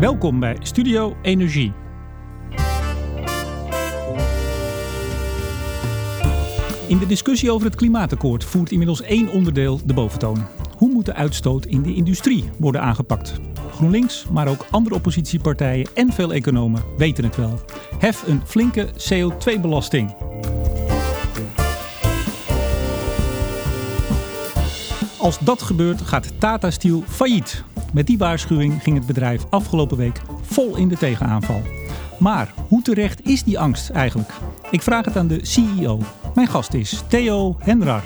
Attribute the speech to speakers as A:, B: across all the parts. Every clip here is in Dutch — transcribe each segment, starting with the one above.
A: Welkom bij Studio Energie. In de discussie over het klimaatakkoord voert inmiddels één onderdeel de boventoon. Hoe moet de uitstoot in de industrie worden aangepakt? GroenLinks, maar ook andere oppositiepartijen en veel economen weten het wel. Hef een flinke CO2-belasting. Als dat gebeurt, gaat Tata Steel failliet. Met die waarschuwing ging het bedrijf afgelopen week vol in de tegenaanval. Maar hoe terecht is die angst eigenlijk? Ik vraag het aan de CEO. Mijn gast is Theo Henrar.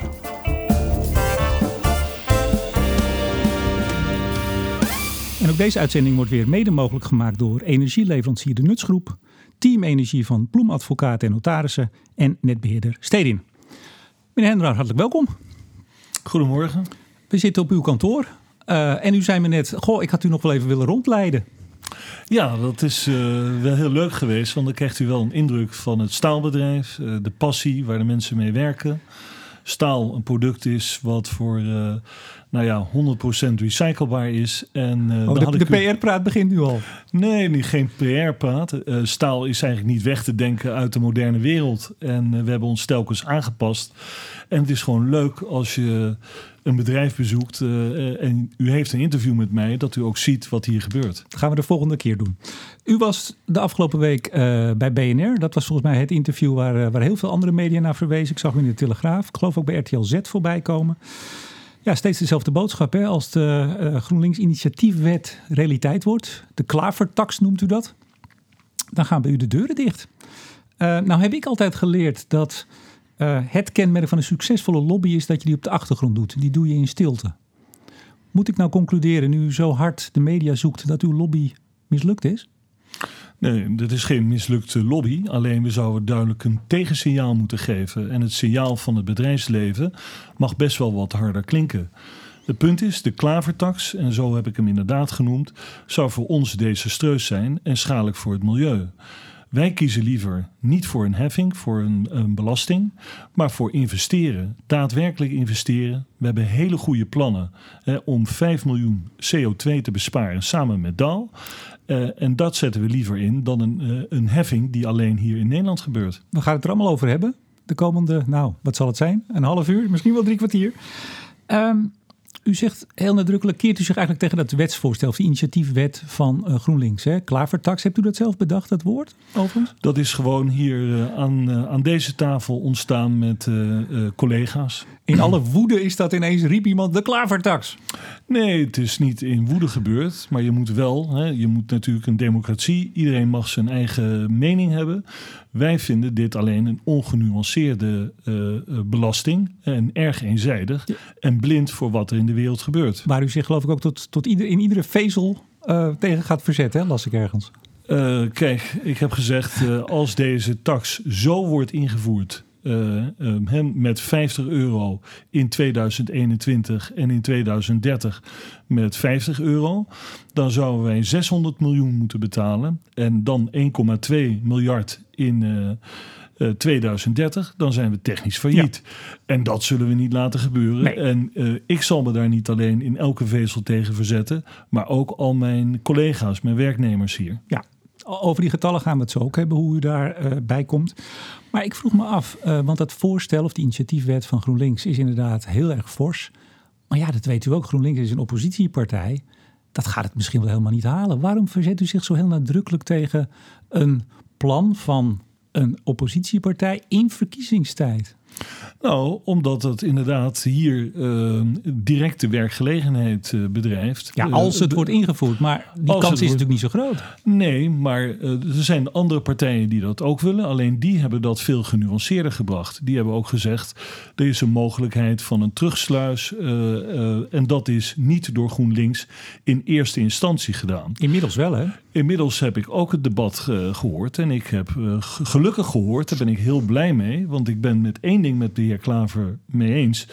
A: En ook deze uitzending wordt weer mede mogelijk gemaakt door energieleverancier De Nutsgroep, Team Energie van Ploemadvocaten en Notarissen en netbeheerder Stedin. Meneer Henrar, hartelijk welkom.
B: Goedemorgen.
A: We zitten op uw kantoor uh, en u zei me net, goh, ik had u nog wel even willen rondleiden.
B: Ja, dat is uh, wel heel leuk geweest, want dan krijgt u wel een indruk van het staalbedrijf, uh, de passie waar de mensen mee werken. Staal een product is wat voor nou ja, 100% recyclebaar is. En,
A: uh, oh, de, de PR-praat begint nu al.
B: Nee, niet, geen PR-praat. Uh, staal is eigenlijk niet weg te denken uit de moderne wereld. En uh, we hebben ons telkens aangepast. En het is gewoon leuk als je een bedrijf bezoekt en u heeft een interview met mij, dat u ook ziet wat hier gebeurt.
A: Dat gaan we de volgende keer doen. U was de afgelopen week bij BNR. Dat was volgens mij het interview waar, waar heel veel andere media naar verwezen. Ik zag u in de Telegraaf. Ik geloof ook bij RTL Z voorbij komen. Ja, steeds dezelfde boodschap. Hè? Als de GroenLinks initiatiefwet realiteit wordt, de klavertax noemt u dat, dan gaan bij u de deuren dicht. Nou heb ik altijd geleerd dat uh, het kenmerk van een succesvolle lobby is dat je die op de achtergrond doet. Die doe je in stilte. Moet ik nou concluderen, nu zo hard de media zoekt, dat uw lobby mislukt is?
B: Nee, dat is geen mislukte lobby. Alleen we zouden duidelijk een tegensignaal moeten geven. En het signaal van het bedrijfsleven mag best wel wat harder klinken. Het punt is, de klavertax, en zo heb ik hem inderdaad genoemd, zou voor ons desastreus zijn en schadelijk voor het milieu. Wij kiezen liever niet voor een heffing, voor een, een, belasting, maar voor investeren. Daadwerkelijk investeren. We hebben hele goede plannen hè, om 5 miljoen CO2 te besparen samen met DAL. Uh, en dat zetten we liever in dan een, uh, een heffing die alleen hier in Nederland gebeurt.
A: We gaan het er allemaal over hebben. De komende, nou, wat zal het zijn? Een half uur, misschien wel drie kwartier. Um, u zegt heel nadrukkelijk, keert u zich eigenlijk tegen dat wetsvoorstel, of die initiatiefwet van uh, GroenLinks. Hè? Klavertax, hebt u dat zelf bedacht, dat woord, overigens?
B: Dat is gewoon hier uh, aan, uh, aan deze tafel ontstaan met collega's.
A: In alle woede is dat ineens, riep iemand, de klavertax.
B: Nee, het is niet in woede gebeurd, maar je moet wel, hè, je moet natuurlijk een democratie, iedereen mag zijn eigen mening hebben. Wij vinden dit alleen een ongenuanceerde belasting en erg eenzijdig en blind voor wat er in de wereld gebeurt.
A: Waar u zich geloof ik ook tot, tot ieder, in iedere vezel uh, tegen gaat verzetten, hè? las ik ergens.
B: Uh, kijk, ik heb gezegd, als deze tax zo wordt ingevoerd, um, met 50 euro in 2021 en in 2030 met 50 euro, dan zouden wij 600 miljoen moeten betalen en dan 1,2 miljard in 2030, eh, dan zijn we technisch failliet. En dat zullen we niet laten gebeuren. En uh, ik zal me daar niet alleen in elke vezel tegen verzetten, maar ook al mijn collega's, mijn werknemers hier.
A: Ja, over die getallen gaan we het zo ook hebben, hoe u daarbij uh, bij komt. Maar ik vroeg me af, uh, want dat voorstel of die initiatiefwet van GroenLinks is inderdaad heel erg fors. Maar ja, dat weet u ook, GroenLinks is een oppositiepartij. Dat gaat het misschien wel helemaal niet halen. Waarom verzet u zich zo heel nadrukkelijk tegen een plan van een oppositiepartij in verkiezingstijd?
B: Nou, omdat het inderdaad hier uh, directe werkgelegenheid uh, bedrijft.
A: Ja, als het uh, wordt ingevoerd, maar die kans is wordt... natuurlijk niet zo groot.
B: Nee, maar er zijn andere partijen die dat ook willen. Alleen die hebben dat veel genuanceerder gebracht. Die hebben ook gezegd, er is een mogelijkheid van een terugsluis. en dat is niet door GroenLinks in eerste instantie gedaan.
A: Inmiddels wel, hè?
B: Inmiddels heb ik ook het debat gehoord. En ik heb gelukkig gehoord, daar ben ik heel blij mee. Want ik ben met één ding met de heer Klaver mee eens.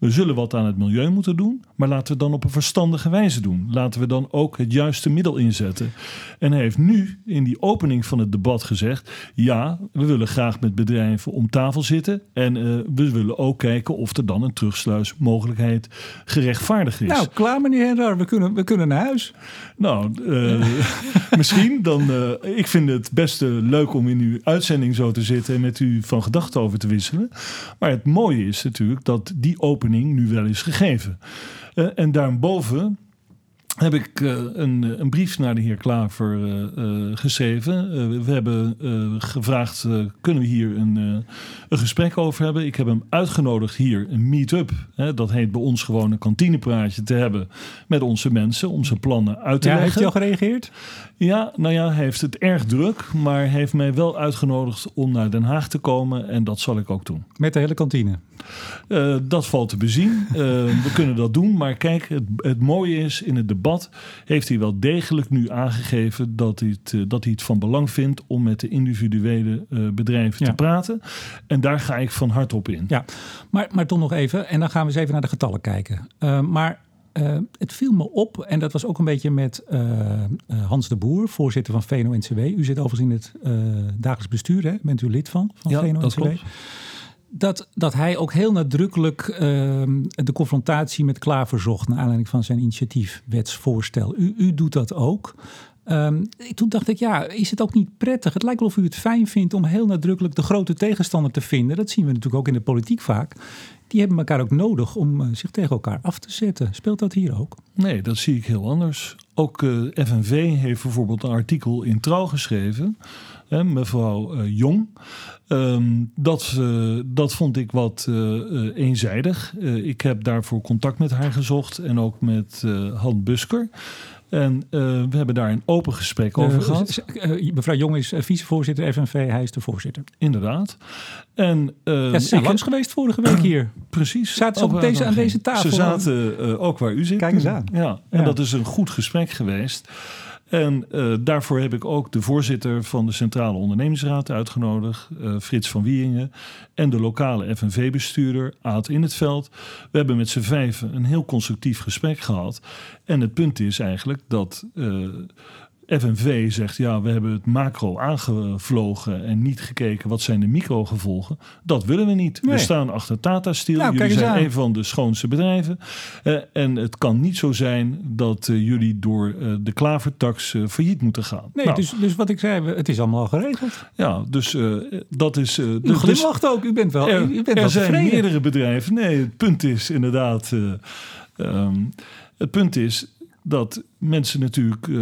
B: We zullen wat aan het milieu moeten doen, maar laten we het dan op een verstandige wijze doen. Laten we dan ook het juiste middel inzetten. En hij heeft nu in die opening van het debat gezegd: ja, we willen graag met bedrijven om tafel zitten en uh, we willen ook kijken of er dan een terugsluismogelijkheid gerechtvaardigd is.
A: Nou, klaar meneer Henrar, we kunnen, we kunnen naar huis.
B: Nou, uh, misschien dan. Uh, ik vind het best leuk om in uw uitzending zo te zitten en met u van gedachten over te wisselen. Maar het mooie is natuurlijk dat die opening nu wel is gegeven. Uh, en daarboven heb ik uh, een, een, brief naar de heer Klaver uh, uh, geschreven. we hebben gevraagd, kunnen we hier een, een gesprek over hebben? Ik heb hem uitgenodigd hier een meet-up. dat heet bij ons gewoon een kantinepraatje te hebben met onze mensen om zijn plannen uit te
A: ja,
B: leggen.
A: Heeft hij al gereageerd?
B: Ja, nou ja, hij heeft het erg druk, maar heeft mij wel uitgenodigd om naar Den Haag te komen en dat zal ik ook doen.
A: Met de hele kantine?
B: Dat valt te bezien. we kunnen dat doen, maar kijk, het, het mooie is in het debat heeft hij wel degelijk nu aangegeven dat hij het, uh, dat hij het van belang vindt om met de individuele uh, bedrijven
A: Ja.
B: te praten. En daar ga ik van hart op in.
A: Ja, maar, maar toch nog even, en dan gaan we eens even naar de getallen kijken. Uh, maar uh, het viel me op, en dat was ook een beetje met uh, Hans de Boer, voorzitter van VNO-NCW. U zit overigens in het dagelijks bestuur, hè? bent u lid van, van
B: ja,
A: VNO-NCW? Dat, dat hij ook heel nadrukkelijk uh, de confrontatie met Klaver zocht... naar aanleiding van zijn initiatiefwetsvoorstel. U, u doet dat ook. Um, toen dacht ik, ja, is het ook niet prettig? Het lijkt wel of u het fijn vindt om heel nadrukkelijk de grote tegenstander te vinden. Dat zien we natuurlijk ook in de politiek vaak. Die hebben elkaar ook nodig om uh, zich tegen elkaar af te zetten. Speelt dat hier ook?
B: Nee, dat zie ik heel anders. Ook uh, FNV heeft bijvoorbeeld een artikel in Trouw geschreven. Hè, mevrouw uh, Jong. Um, dat, uh, dat vond ik wat eenzijdig. ik heb daarvoor contact met haar gezocht en ook met Han Busker. En we hebben daar een open gesprek over gehad.
A: mevrouw Jong is vicevoorzitter FNV, hij is de voorzitter.
B: Inderdaad. En,
A: ja, ze zijn ik, langs geweest vorige week hier.
B: Precies.
A: Zaten ze op deze, aan deze tafel?
B: Ze zaten ook waar u zit.
A: Kijk eens aan.
B: Ja, en ja. dat is een goed gesprek geweest. En uh, daarvoor heb ik ook de voorzitter van de Centrale Ondernemingsraad uitgenodigd, uh, Frits van Wieringen, en de lokale FNV-bestuurder, Aad in het veld. We hebben met z'n vijven een heel constructief gesprek gehad. En het punt is eigenlijk dat uh, FNV zegt, ja, we hebben het macro aangevlogen en niet gekeken wat zijn de microgevolgen. Dat willen we niet.
A: Nee.
B: We staan achter Tata Steel.
A: Nou,
B: jullie zijn
A: aan.
B: een van de schoonste bedrijven. Uh, en het kan niet zo zijn dat uh, jullie door uh, de klavertax failliet moeten gaan.
A: Nee,
B: nou,
A: dus, dus wat ik zei, het is allemaal al geregeld.
B: Ja, dus dat is...
A: u
B: dus,
A: glimlacht ook, u bent wel,
B: er,
A: u bent
B: er
A: wel
B: zijn
A: tevreden.
B: meerdere bedrijven. Nee, het punt is inderdaad... Um, het punt is dat mensen natuurlijk uh,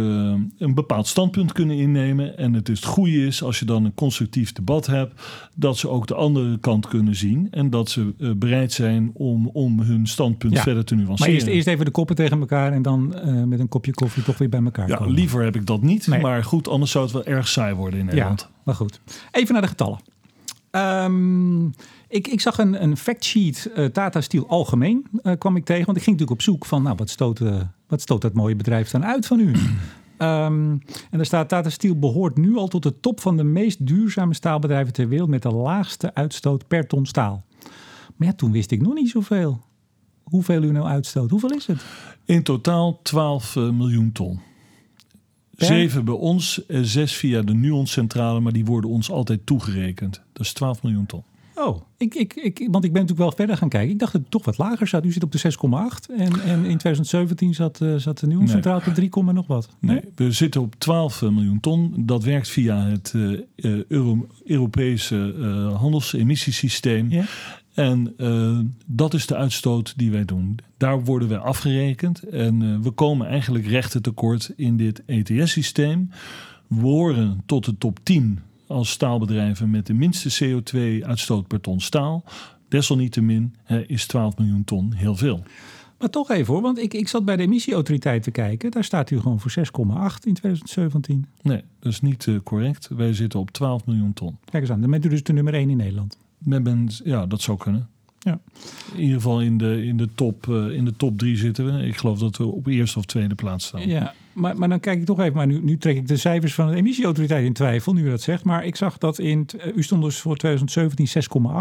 B: een bepaald standpunt kunnen innemen. En het, is het goede is als je dan een constructief debat hebt, dat ze ook de andere kant kunnen zien. En dat ze uh, bereid zijn om, om hun standpunt
A: ja,
B: verder te nuanceren.
A: Maar eerst, eerst even de koppen tegen elkaar en dan uh, met een kopje koffie toch weer bij elkaar
B: ja,
A: komen.
B: Liever heb ik dat niet.
A: Nee.
B: Maar goed, anders zou het wel erg saai worden in Nederland.
A: Ja, maar goed. Even naar de getallen. Um, ik, ik, zag een, een factsheet uh, Tata Steel algemeen uh, kwam ik tegen. Want ik ging natuurlijk op zoek van, nou, wat stoot, uh, wat stoot dat mooie bedrijf dan uit van u? um, en daar staat Tata Steel behoort nu al tot de top van de meest duurzame staalbedrijven ter wereld met de laagste uitstoot per ton staal. Maar ja, toen wist ik nog niet zoveel. Hoeveel u nou uitstoot? Hoeveel is het?
B: In totaal 12 miljoen ton. Per? Zeven bij ons, zes via de Nuon-centrale, maar die worden ons altijd toegerekend. Dat is 12 miljoen ton.
A: Oh, ik, ik, ik, want ik ben natuurlijk wel verder gaan kijken. Ik dacht dat het toch wat lager zat. U zit op de 6,8 en, en in 2017 zat, uh, zat de Nuon-centrale op 3, nog wat.
B: Nee? nee? we zitten op 12 miljoen ton. Dat werkt via het uh, Euro Europese uh, handelsemissiesysteem.
A: Ja?
B: En uh, dat is de uitstoot die wij doen. Daar worden wij afgerekend. En uh, we komen eigenlijk rechten tekort in dit ETS-systeem. We horen tot de top 10 als staalbedrijven met de minste CO2-uitstoot per ton staal. Desalniettemin hè, is 12 miljoen ton heel veel.
A: Maar toch even hoor, want ik, ik zat bij de emissieautoriteit te kijken. Daar staat u gewoon voor 6,8 in 2017.
B: Nee, dat is niet uh, correct. Wij zitten op 12 miljoen ton.
A: Kijk eens aan, dan bent u dus de nummer 1 in Nederland.
B: Men ben, ja, dat zou kunnen.
A: Ja.
B: In ieder geval in de, in, de top, uh, in de top drie zitten we. Ik geloof dat we op eerste of tweede plaats staan.
A: Ja, maar, maar dan kijk ik toch even. Maar nu, nu trek ik de cijfers van de emissieautoriteit in twijfel, nu u dat zegt. Maar ik zag dat in. U stond dus voor 2017 6,8.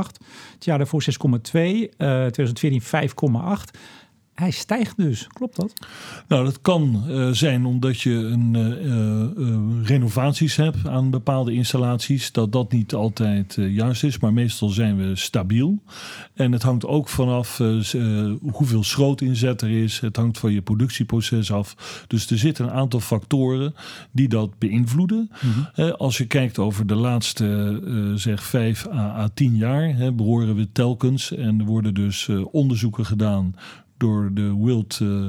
A: Het jaar daarvoor 6,2. Uh, 2014 5,8 hij stijgt dus. Klopt dat?
B: Nou, dat kan uh, zijn omdat je een, uh, uh, renovaties hebt aan bepaalde installaties. Dat dat niet altijd juist is, maar meestal zijn we stabiel. En het hangt ook vanaf hoeveel schrootinzet er is. Het hangt van je productieproces af. Dus er zitten een aantal factoren die dat beïnvloeden. Mm-hmm. als je kijkt over de laatste zeg 5 à, à 10 jaar, hè, behoren we telkens. En er worden dus onderzoeken gedaan door de World uh,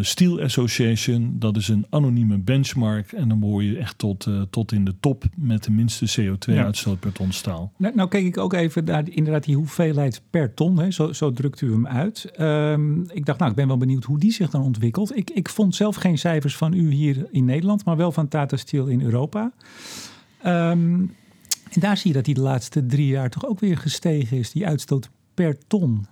B: Steel Association. Dat is een anonieme benchmark. En dan behoor je echt tot, uh, tot in de top met de minste CO2-uitstoot per ton staal.
A: Nou, nou ik ook even naar inderdaad die hoeveelheid per ton. Hè, zo, zo drukt u hem uit. Um, ik dacht, nou, ik ben wel benieuwd hoe die zich dan ontwikkelt. Ik, ik vond zelf geen cijfers van u hier in Nederland, maar wel van Tata Steel in Europa. Um, en daar zie je dat die de laatste drie jaar toch ook weer gestegen is, die uitstoot per ton.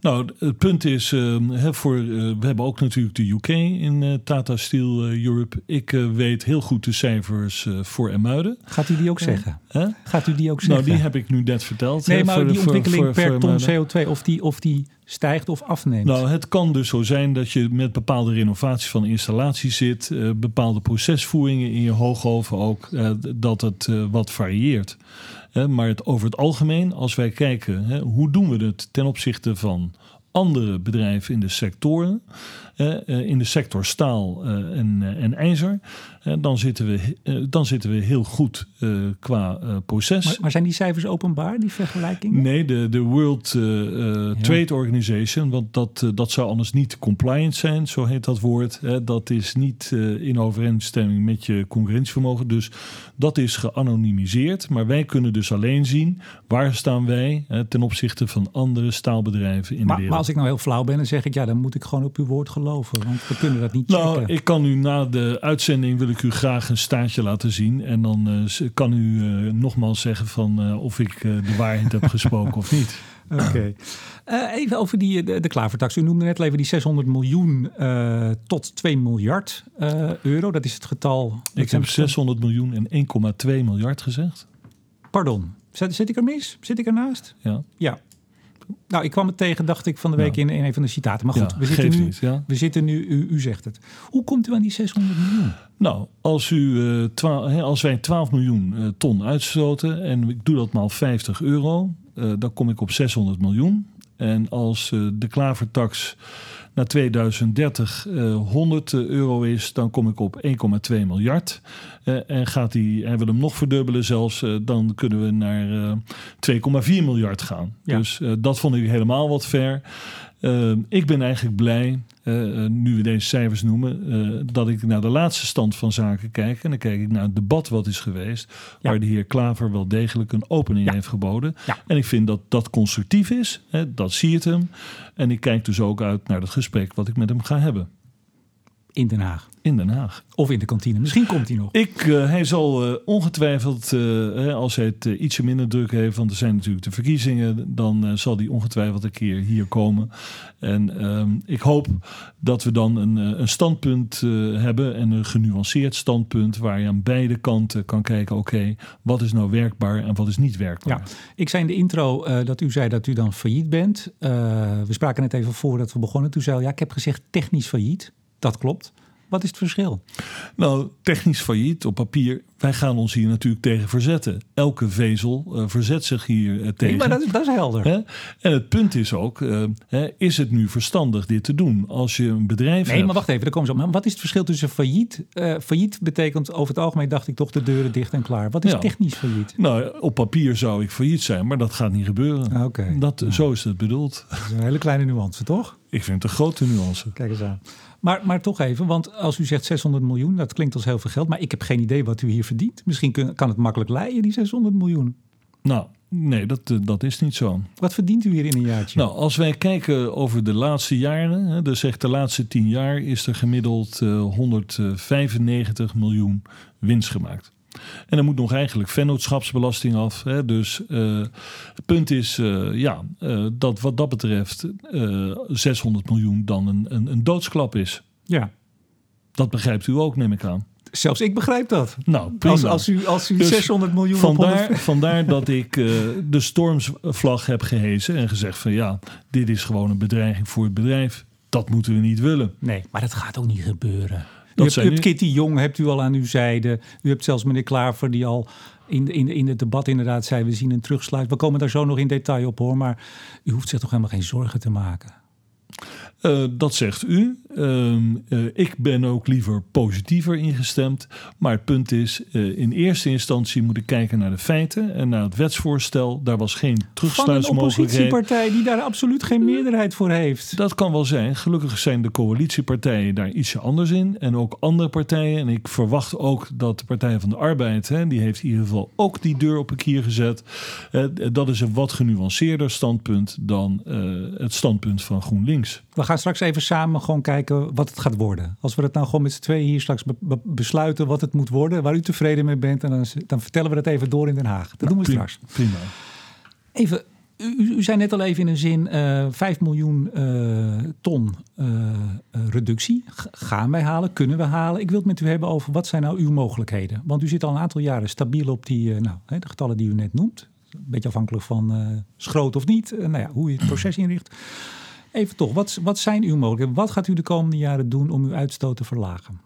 B: Nou, het punt is, uh, voor, uh, we hebben ook natuurlijk de UK in uh, Tata Steel Europe. Ik weet heel goed de cijfers voor Emuiden.
A: Gaat u die ook zeggen? Gaat u die ook
B: zeggen?
A: Nou,
B: die heb ik nu net verteld.
A: Nee, maar voor, die ontwikkeling voor, per ton CO2, of die, of die stijgt of afneemt?
B: Nou, het kan dus zo zijn dat je met bepaalde renovaties van installaties zit, bepaalde procesvoeringen in je hoogoven ook, dat het wat varieert maar het, over het algemeen, als wij kijken, hoe doen we het ten opzichte van andere bedrijven in de sectoren, in de sector staal eh, en, eh, en ijzer, dan, zitten we, dan zitten we heel goed qua proces.
A: Maar, maar, zijn die cijfers openbaar, die vergelijkingen?
B: Nee, de, de World Trade Organization, want dat, dat zou anders niet compliant zijn, zo heet dat woord. dat is niet in overeenstemming met je concurrentievermogen. Dus dat is geanonimiseerd. Maar wij kunnen dus alleen zien waar staan wij ten opzichte van andere staalbedrijven in de wereld.
A: Maar als ik nou heel flauw ben, dan zeg ik ja, dan moet ik gewoon op uw woord geloven. Want we kunnen dat niet
B: nou, ik kan u na de uitzending wil ik u graag een staartje laten zien. En dan uh, kan u uh, nogmaals zeggen van uh, of ik de waarheid heb gesproken of niet.
A: Oké. Okay. even over die, de, de klavertax. U noemde net even die 600 miljoen tot 2 miljard euro. Dat is het getal.
B: Ik heb 600 miljoen en 1,2 miljard gezegd.
A: Pardon. Zit, zit ik er mis? Zit ik ernaast?
B: Ja.
A: Ja, nou, ik kwam het tegen, dacht ik, van de week in, in een van de citaten. Maar goed, we, zitten nu, we zitten nu, u, u, zegt het. Hoe komt u aan die 600 miljoen?
B: Nou, als, u, uh, twa, als wij 12 miljoen uh, ton uitstoten en ik doe dat maal 50 euro, uh, dan kom ik op 600 miljoen. En als de klavertax naar 2030 uh, 100 euro is, dan kom ik op 1,2 miljard. Uh, en gaat die, en we hem nog verdubbelen zelfs, uh, dan kunnen we naar 2,4 miljard gaan. Ja. Dus dat vond ik helemaal wat ver. ik ben eigenlijk blij uh, nu we deze cijfers noemen, uh, dat ik naar de laatste stand van zaken kijk. En dan kijk ik naar het debat wat is geweest, ja. waar de heer Klaver wel degelijk een opening ja. heeft geboden.
A: Ja.
B: En ik vind dat dat constructief is, hè, dat zie het hem. En ik kijk dus ook uit naar het gesprek wat ik met hem ga hebben.
A: In Den Haag.
B: In Den Haag.
A: Of in de kantine. Misschien komt hij nog.
B: Ik, uh, hij zal uh, ongetwijfeld, uh, als hij het ietsje minder druk heeft, want er zijn natuurlijk de verkiezingen, dan zal hij ongetwijfeld een keer hier komen. En ehm, ik hoop dat we dan een, een standpunt hebben en een genuanceerd standpunt waar je aan beide kanten kan kijken, oké, wat is nou werkbaar en wat is niet werkbaar.
A: Ja, ik zei in de intro dat u zei dat u dan failliet bent. we spraken net even voordat we begonnen. Toen zei ja, ik heb gezegd technisch failliet. Dat klopt. Wat is het verschil?
B: Nou, technisch failliet op papier. Wij gaan ons hier natuurlijk tegen verzetten. Elke vezel uh, verzet zich hier uh, tegen.
A: Nee, maar dat, dat is helder.
B: Hè? En het punt is ook, uh, hè, is het nu verstandig dit te doen? Als je een bedrijf
A: Nee,
B: hebt...
A: maar wacht even, daar komen ze op. Maar wat is het verschil tussen failliet? failliet betekent over het algemeen, dacht ik toch, de deuren dicht en klaar. Wat is ja. technisch failliet?
B: Nou, op papier zou ik failliet zijn, maar dat gaat niet gebeuren.
A: Ah, Oké. Okay.
B: Dat,
A: ja.
B: Zo is het bedoeld.
A: Dat is een hele kleine nuance, toch?
B: Ik vind het een grote nuance.
A: Kijk eens aan. Maar, maar toch even, want als u zegt 600 miljoen, dat klinkt als heel veel geld. Maar ik heb geen idee wat u hier verdient. Misschien kun, kan het makkelijk leiden, die 600 miljoen.
B: Nou, nee, dat, dat is niet zo.
A: Wat verdient u hier in een jaartje?
B: Nou, als wij kijken over de laatste jaren, dus echt de laatste 10 jaar, is er gemiddeld uh, 195 miljoen winst gemaakt. En er moet nog eigenlijk vennootschapsbelasting af. Hè? Dus uh, het punt is uh, ja, uh, dat wat dat betreft 600 miljoen dan een, een, een doodsklap is.
A: Ja.
B: Dat begrijpt u ook, neem ik aan.
A: Zelfs ik begrijp dat.
B: Nou, prima.
A: Als, als u, als u dus 600 miljoen
B: vandaar, 100... vandaar dat ik uh, de stormvlag heb gehezen en gezegd van ja, dit is gewoon een bedreiging voor het bedrijf. Dat moeten we niet willen.
A: Nee, maar dat gaat ook niet gebeuren. U hebt, u hebt Kitty Jong hebt u al aan uw zijde. U hebt zelfs meneer Klaver die al in, in, in het debat inderdaad zei... we zien een terugsluit. We komen daar zo nog in detail op hoor. Maar u hoeft zich toch helemaal geen zorgen te maken.
B: Uh, dat zegt u. Uh, uh, ik ben ook liever positiever ingestemd. Maar het punt is, in eerste instantie moet ik kijken naar de feiten en naar het wetsvoorstel. Daar was geen terugsluitsmogelijkheid.
A: Van een oppositiepartij die daar absoluut geen meerderheid voor heeft.
B: Dat kan wel zijn. Gelukkig zijn de coalitiepartijen daar ietsje anders in. En ook andere partijen. En ik verwacht ook dat de Partij van de Arbeid, hè, die heeft in ieder geval ook die deur op een kier gezet. dat is een wat genuanceerder standpunt dan het standpunt van GroenLinks.
A: We gaan straks even samen gewoon kijken wat het gaat worden. Als we het nou gewoon met z'n tweeën hier straks besluiten wat het moet worden, waar u tevreden mee bent, en dan, dan vertellen we dat even door in Den Haag. Dat doen we
B: prima,
A: straks.
B: Prima.
A: Even, u, u, zei net al even in een zin, uh, 5 miljoen uh, ton uh, reductie. gaan wij halen? Kunnen we halen? Ik wil het met u hebben over wat zijn nou uw mogelijkheden? Want u zit al een aantal jaren stabiel op die, nou, de getallen die u net noemt. Een beetje afhankelijk van schroot of niet. nou ja, hoe je het proces inricht. Even toch, wat, wat zijn uw mogelijkheden? Wat gaat u de komende jaren doen om uw uitstoot te verlagen?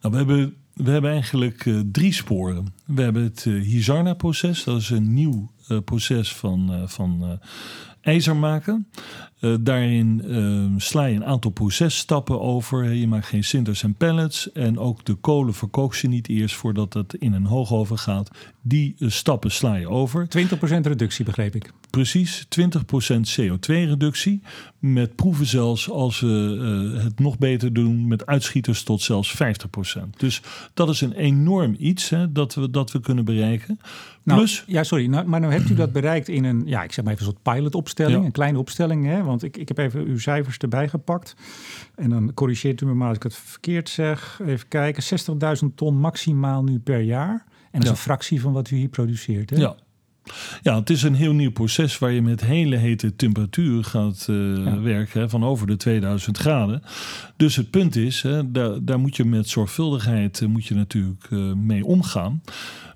B: Nou, we hebben, we hebben eigenlijk uh, drie sporen. We hebben het uh, Hizarna-proces. Dat is een nieuw uh, proces van, van ijzer maken. Uh, daarin uh, sla je een aantal processtappen over. Je maakt geen sinters en pellets. En ook de kolen verkook je niet eerst voordat het in een hoogoven gaat. Die uh, stappen sla je over.
A: 20% reductie, begreep ik.
B: Precies, 20% CO2-reductie. Met proeven zelfs, als we het nog beter doen, met uitschieters tot zelfs 50%. Dus dat is een enorm iets hè, dat, we, dat we kunnen bereiken.
A: Nou,
B: Plus,
A: ja, sorry, nou, maar nou hebt u dat bereikt in een, ja, ik zeg maar even een soort pilotopstelling, ja. een kleine opstelling. Hè? Want ik, ik heb even uw cijfers erbij gepakt. En dan corrigeert u me maar als ik het verkeerd zeg. Even kijken, 60.000 ton maximaal nu per jaar. En dat is een fractie van wat u hier produceert. Hè?
B: Ja. Ja, het is een heel nieuw proces waar je met hele hete temperaturen gaat uh,
A: Ja.
B: werken, hè, van over de 2000 graden. Dus het punt is, hè, daar, daar moet je met zorgvuldigheid eh, moet je natuurlijk eh, mee omgaan.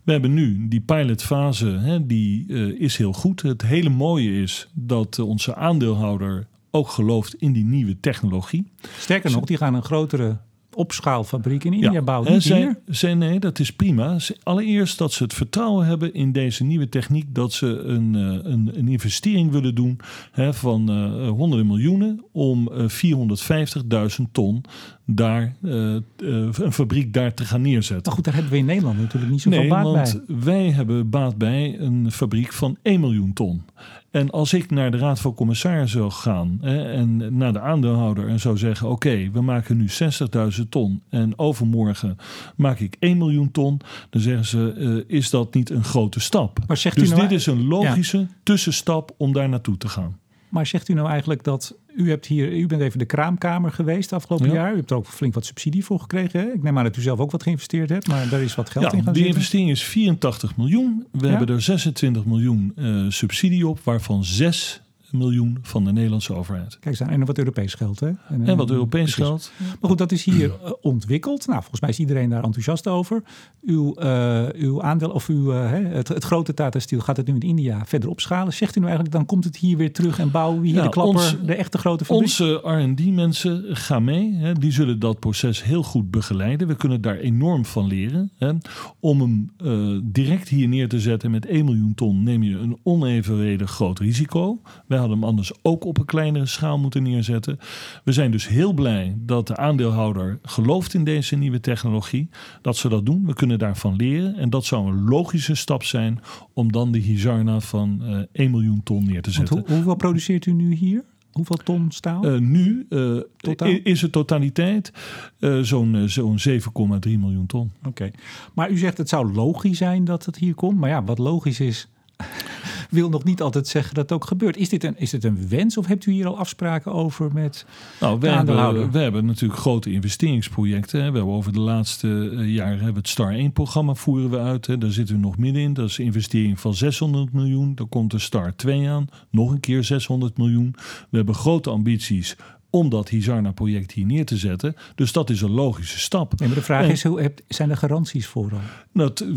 B: We hebben nu die pilotfase, hè, die eh, is heel goed. Het hele mooie is dat eh, onze aandeelhouder ook gelooft in die nieuwe technologie.
A: Sterker nog, die gaan een grotere opschaalfabriek in India bouwen.
B: hè,
A: Niet
B: zij, nee, dat is prima. Allereerst dat ze het vertrouwen hebben in deze nieuwe techniek. Dat ze een, eh, een, een investering willen doen hè, van eh, honderden miljoenen om eh, 450.000 ton daar, eh, eh, een fabriek daar te gaan neerzetten.
A: Maar goed, daar hebben we in Nederland natuurlijk niet zoveel
B: Nee,
A: baat
B: want
A: bij.
B: wij hebben baat bij een fabriek van 1 miljoen ton. En als ik naar de Raad van Commissarissen zou gaan hè, en naar de aandeelhouder en zou zeggen: Oké, we maken nu 60.000 ton en overmorgen maak ik 1 miljoen ton, dan zeggen ze: eh, Is dat niet een grote stap?
A: Maar zegt u
B: Dus
A: nou-
B: dit is een logische tussenstap om daar naartoe te gaan.
A: Maar zegt u nou eigenlijk dat u hebt hier, u bent even de kraamkamer geweest afgelopen
B: Ja.
A: jaar. U hebt er ook flink wat subsidie voor gekregen. Hè? Ik neem aan dat u zelf ook wat geïnvesteerd hebt, maar daar is wat geld in gaan
B: de
A: zitten.
B: investering is 84 miljoen. We
A: Ja.
B: hebben er 26 miljoen eh, subsidie op, waarvan 6 miljoen van de Nederlandse overheid.
A: Kijk eens en wat Europees geld. Hè?
B: En wat Europees
A: precies.
B: geld.
A: Maar goed, dat is hier eh, ontwikkeld. Nou, volgens mij is iedereen daar enthousiast over. Uw, eh, uw aandeel, of uw, eh, het, het grote Tata Steel gaat het nu in India verder opschalen. Zegt u nou eigenlijk, dan komt het hier weer terug en bouwen we hier de klapper,
B: ons-
A: de echte grote fabriek?
B: Onze R&D-mensen gaan mee. Hè. Die zullen dat proces heel goed begeleiden. We kunnen daar enorm van leren. Hè. Om hem eh, direct hier neer te zetten met 1 miljoen ton... neem je een onevenredig groot risico. Wij hadden hem anders ook op een kleinere schaal moeten neerzetten. We zijn dus heel blij dat de aandeelhouder gelooft in deze nieuwe technologie. Dat ze dat doen. We kunnen daarvan leren. En dat zou een logische stap zijn... om dan de Hizarna van eh 1 miljoen ton neer te zetten.
A: hoe, hoeveel produceert u nu hier? Hoeveel ton staal?
B: Eh, nu i- is het totaliteit eh, zo'n zo'n 7,3 miljoen ton.
A: Oké. Maar u zegt het zou logisch zijn dat het hier komt. Maar ja, wat logisch is, wil nog niet altijd zeggen dat het ook gebeurt. Is dit een, is dit een wens of hebt u hier al afspraken over met
B: Nou, we hebben, we hebben natuurlijk grote investeringsprojecten. hè. We hebben over de laatste eh, jaren hebben we het Star 1-programma voeren we uit. Hè. Daar zitten we nog middenin. Dat is een investering van 600 miljoen. Dan komt de Star 2 aan. Nog een keer 600 miljoen. We hebben grote ambities om dat Hizarna-project hier neer te zetten. Dus dat is een logische stap.
A: Maar de vraag is, hoe zijn er garanties voor dan?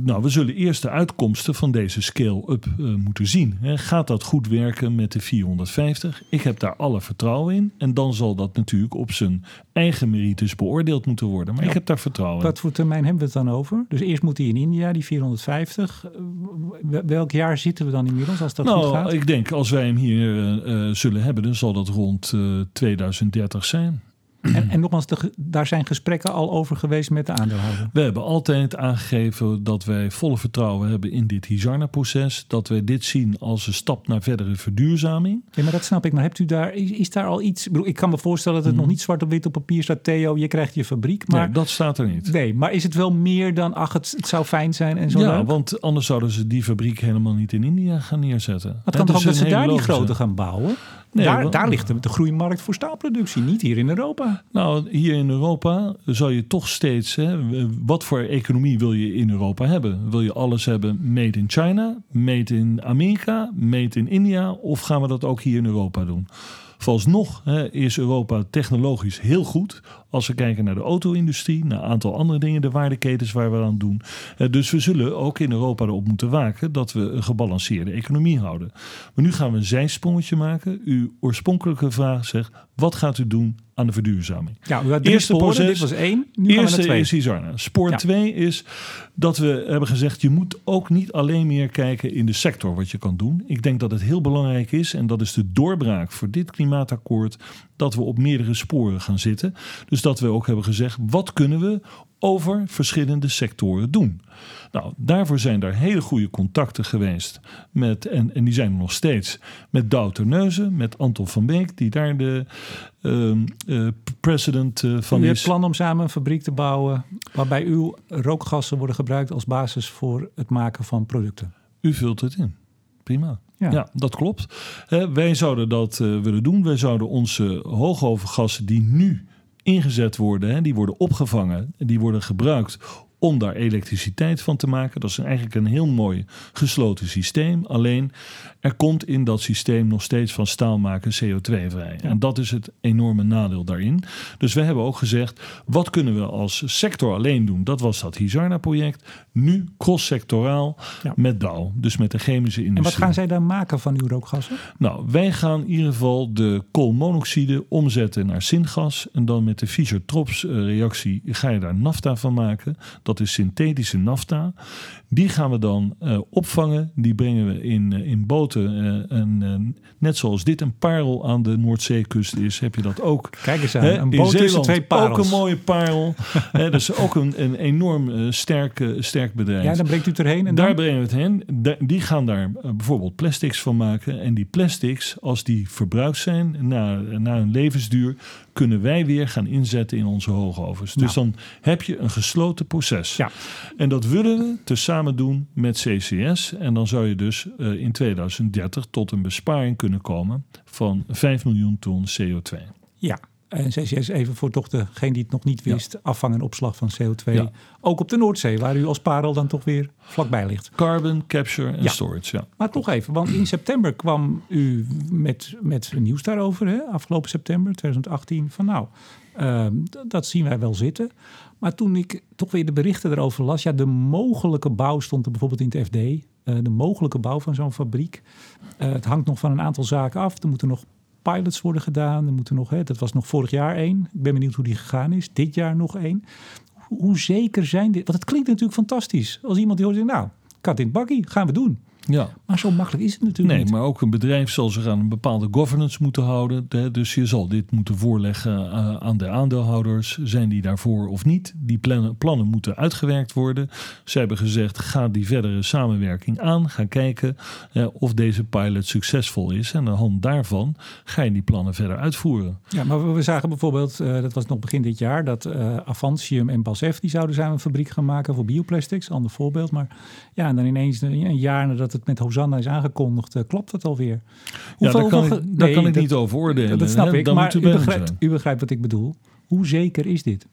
B: Nou, we zullen eerst de uitkomsten van deze scale-up eh, moeten zien. Gaat dat goed werken met de 450? Ik heb daar alle vertrouwen in. En dan zal dat natuurlijk op zijn eigen merites beoordeeld moeten worden. Maar ik heb daar vertrouwen in.
A: Wat voor termijn hebben we het dan over? Dus eerst moet hij in India, die 450. Eh, welk jaar zitten we dan inmiddels als dat
B: nou, goed
A: gaat?
B: Ik denk als wij hem hier eh, zullen hebben, dan zal dat rond uh, 2000 36 zijn.
A: En, en nogmaals, daar zijn gesprekken al over geweest met de aandeelhouder.
B: We hebben altijd aangegeven dat wij volle vertrouwen hebben in dit Hizarna-proces. Dat wij dit zien als een stap naar verdere verduurzaming.
A: Ja, maar dat snap ik. Maar hebt u daar, is, is daar al iets? Ik, bedoel, ik kan me voorstellen dat het mhm. nog niet zwart op wit op papier staat. Theo, je krijgt je fabriek. Maar,
B: dat staat er niet.
A: Nee, maar is het wel meer dan, ach, het, zou fijn zijn en zo?
B: Ja, want anders zouden ze die fabriek helemaal niet in India gaan neerzetten.
A: Het kan
B: dus toch
A: dat ze daar niet
B: die
A: grote gaan bouwen?
B: Nee,
A: daar,
B: wel-
A: daar ligt de, de groeimarkt voor staalproductie, niet hier in Europa.
B: Nou, hier in Europa zal je toch steeds... Hè, wat voor economie wil je in Europa hebben? Wil je alles hebben made in China, made in Amerika, made in India... of gaan we dat ook hier in Europa doen? Vooralsnog hè, is Europa technologisch heel goed. Als we kijken naar de auto-industrie, naar een aantal andere dingen, de waardeketens waar we aan doen. Eh, Dus we zullen ook in Europa erop moeten waken dat we een gebalanceerde economie houden. Maar nu gaan we een zijsprongetje maken. Uw oorspronkelijke vraag zegt, wat gaat u doen aan de verduurzaming?
A: Ja, u had drie
B: Eerste
A: sporen,
B: proces.
A: dit was één. Nu gaan we
B: Eerste
A: naar twee.
B: is. Spoor
A: Ja.
B: 2 is dat we hebben gezegd... je moet ook niet alleen meer kijken in de sector wat je kan doen. Ik denk dat het heel belangrijk is... en dat is de doorbraak voor dit klimaatakkoord... dat we op meerdere sporen gaan zitten. Dus dat we ook hebben gezegd... wat kunnen we over verschillende sectoren doen? Nou, daarvoor zijn daar hele goede contacten geweest. Met, en, en die zijn er nog steeds. Met Douw Terneuzen, met Anton van Beek... die daar de ehm, eh, president eh, van
A: U hebt
B: is.
A: plan om samen een fabriek te bouwen waarbij uw rookgassen worden gebruikt als basis voor het maken van producten.
B: U vult het in. Prima.
A: Ja.
B: Ja, dat klopt. Wij zouden dat eh, willen doen. Wij zouden onze hoogovergassen die nu ingezet worden, hè, die worden opgevangen, die worden gebruikt om daar elektriciteit van te maken. Dat is eigenlijk een heel mooi gesloten systeem. Alleen er komt in dat systeem nog steeds van staal maken CO2 vrij. En dat is het enorme nadeel daarin. Dus we hebben ook gezegd, wat kunnen we als sector alleen doen? Dat was dat Hizarna-project. Nu cross-sectoraal
A: Ja.
B: met Dow, dus met de chemische industrie.
A: En wat gaan zij dan maken van uw rookgassen?
B: Nou, wij gaan in ieder geval de koolmonoxide omzetten naar syngas. En dan met de Fischer-Tropsch-reactie ga je daar nafta van maken. Dat is synthetische nafta. Die gaan we dan eh, opvangen. Die brengen we in, eh, in boten. eh, en, net zoals dit een parel aan de Noordzeekust is, heb je dat ook.
A: Kijk eens aan,
B: Hè,
A: een boot tussen twee parels.
B: Ook een mooie parel. Hè, dat is ook een, een enorm sterk, sterk bedrijf.
A: Ja, dan brengt u het erheen en
B: Daar
A: dan...
B: brengen we het heen. Da- Die gaan daar bijvoorbeeld plastics van maken. En die plastics, als die verbruikt zijn na, na een levensduur, kunnen wij weer gaan inzetten in onze hoogovens. Dus dan heb je een gesloten proces.
A: Ja.
B: En dat willen we tezamen doen met CCS. En dan zou je dus eh, in 2030 tot een besparing kunnen komen van 5 miljoen ton CO2.
A: Ja, en CCS even voor toch degene die het nog niet wist. Afvang en opslag van CO2.
B: Ja.
A: Ook op de Noordzee, waar u als parel dan toch weer vlakbij ligt.
B: Carbon capture en
A: Ja.
B: storage. Ja.
A: Maar toch even, want in september kwam u met, met nieuws daarover. Hè? Afgelopen september 2018. Van nou, ehm, dat zien wij wel zitten. Maar toen ik toch weer de berichten erover las. Ja, de mogelijke bouw stond er bijvoorbeeld in het FD. eh, de mogelijke bouw van zo'n fabriek. Eh, het hangt nog van een aantal zaken af. Er moeten nog pilots worden gedaan. Er moeten nog, hè, dat was nog vorig jaar één. Ik ben benieuwd hoe die gegaan is. Dit jaar nog één. Hoe, zeker zijn dit? Want het klinkt natuurlijk fantastisch. Als iemand die hoort, nou, kat in het bakkie, gaan we doen.
B: Ja.
A: Maar zo makkelijk is het natuurlijk
B: Nee,
A: niet.
B: maar ook een bedrijf zal zich aan een bepaalde governance moeten houden. Dus je zal dit moeten voorleggen eh, aan de aandeelhouders. Zijn die daarvoor of niet? Die plannen, plannen moeten uitgewerkt worden. Ze hebben gezegd, ga die verdere samenwerking aan. Ga kijken eh, of deze pilot succesvol is. En aan de hand daarvan ga je die plannen verder uitvoeren.
A: Ja, maar we, zagen bijvoorbeeld, eh, dat was nog begin dit jaar, dat Avantium en BASF die zouden samen een fabriek gaan maken voor bioplastics. Ander voorbeeld. Maar ja, en dan ineens een, een jaar nadat het met Hosanna is aangekondigd, uh, klopt het alweer.
B: Hoeveel, ja, daar kan, ik, daar kan ik niet over oordelen.
A: Dat snap
B: hè?
A: ik,
B: Dan
A: maar u begrijpt, u begrijpt wat ik bedoel. Hoe zeker is dit?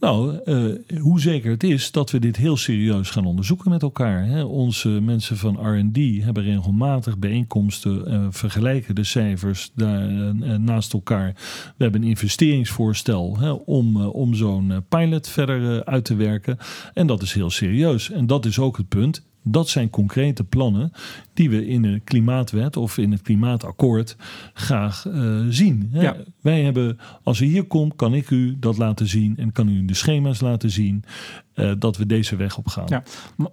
B: Nou, uh, hoe zeker het is dat we dit heel serieus gaan onderzoeken met elkaar. Hè. Onze mensen van RD hebben regelmatig bijeenkomsten, uh, vergelijken de cijfers daar, uh, naast elkaar. We hebben een investeringsvoorstel hè, om, om zo'n pilot verder uit te werken. En dat is heel serieus. En dat is ook het punt. Dat zijn concrete plannen die we in de klimaatwet of in het klimaatakkoord graag uh, zien.
A: Ja.
B: Wij hebben, als u hier komt, kan ik u dat laten zien en kan u de schema's laten zien uh, dat we deze weg op gaan.
A: Ja,